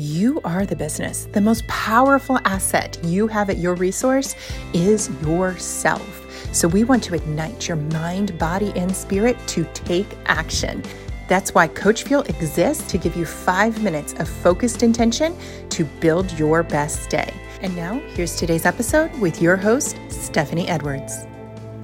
You are the business. The most powerful asset you have at your resource is yourself. So, we want to ignite your mind, body, and spirit to take action. That's why Coach Fuel exists to give you five minutes of focused intention to build your best day. And now, here's today's episode with your host, Stephanie Edwards.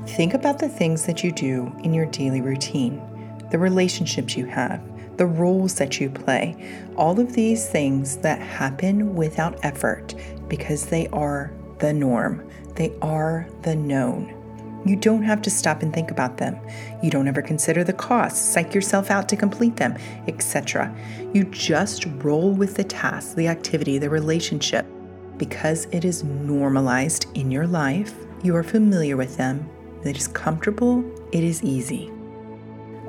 Think about the things that you do in your daily routine, the relationships you have the roles that you play, all of these things that happen without effort because they are the norm, they are the known. You don't have to stop and think about them. You don't ever consider the costs, psych yourself out to complete them, etc. You just roll with the task, the activity, the relationship. Because it is normalized in your life, you are familiar with them, it is comfortable, it is easy.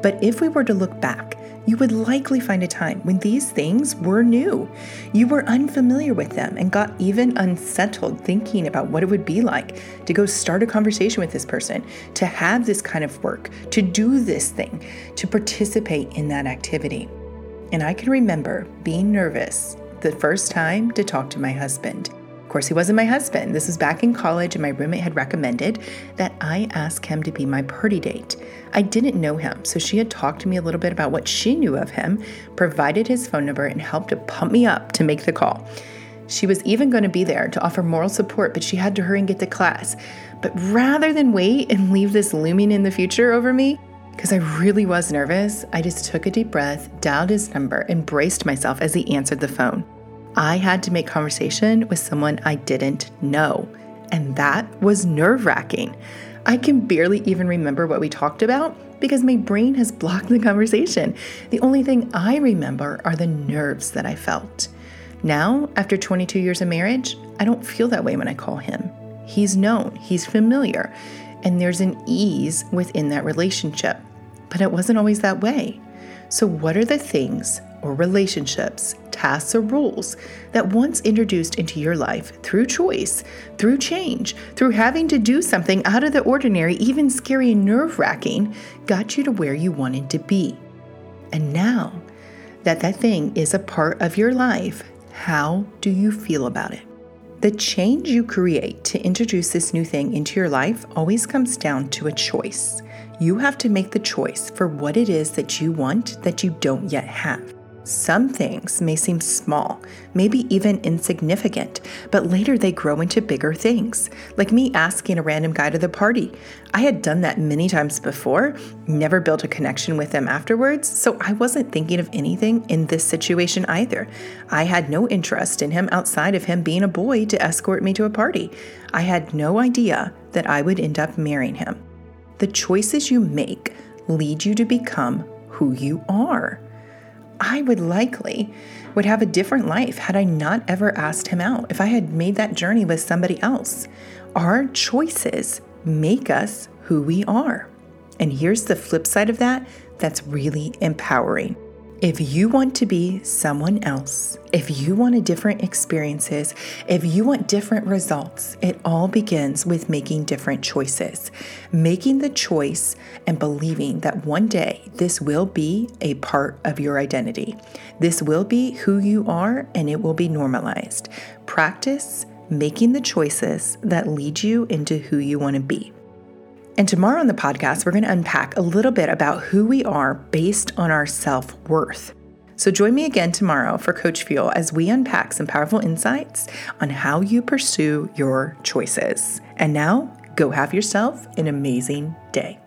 But if we were to look back, you would likely find a time when these things were new. You were unfamiliar with them and got even unsettled thinking about what it would be like to go start a conversation with this person, to have this kind of work, to do this thing, to participate in that activity. And I can remember being nervous the first time to talk to my husband course, he wasn't my husband. This was back in college, and my roommate had recommended that I ask him to be my party date. I didn't know him, so she had talked to me a little bit about what she knew of him, provided his phone number, and helped to pump me up to make the call. She was even going to be there to offer moral support, but she had to hurry and get to class. But rather than wait and leave this looming in the future over me, because I really was nervous, I just took a deep breath, dialed his number, and braced myself as he answered the phone. I had to make conversation with someone I didn't know. And that was nerve wracking. I can barely even remember what we talked about because my brain has blocked the conversation. The only thing I remember are the nerves that I felt. Now, after 22 years of marriage, I don't feel that way when I call him. He's known, he's familiar, and there's an ease within that relationship. But it wasn't always that way. So, what are the things or relationships, tasks, or rules that once introduced into your life through choice, through change, through having to do something out of the ordinary, even scary and nerve wracking, got you to where you wanted to be? And now that that thing is a part of your life, how do you feel about it? The change you create to introduce this new thing into your life always comes down to a choice. You have to make the choice for what it is that you want that you don't yet have. Some things may seem small, maybe even insignificant, but later they grow into bigger things, like me asking a random guy to the party. I had done that many times before, never built a connection with them afterwards, so I wasn't thinking of anything in this situation either. I had no interest in him outside of him being a boy to escort me to a party. I had no idea that I would end up marrying him. The choices you make lead you to become who you are. I would likely would have a different life had I not ever asked him out, if I had made that journey with somebody else. Our choices make us who we are. And here's the flip side of that that's really empowering. If you want to be someone else, if you want a different experiences, if you want different results, it all begins with making different choices. Making the choice and believing that one day this will be a part of your identity. This will be who you are and it will be normalized. Practice making the choices that lead you into who you want to be. And tomorrow on the podcast, we're going to unpack a little bit about who we are based on our self worth. So join me again tomorrow for Coach Fuel as we unpack some powerful insights on how you pursue your choices. And now, go have yourself an amazing day.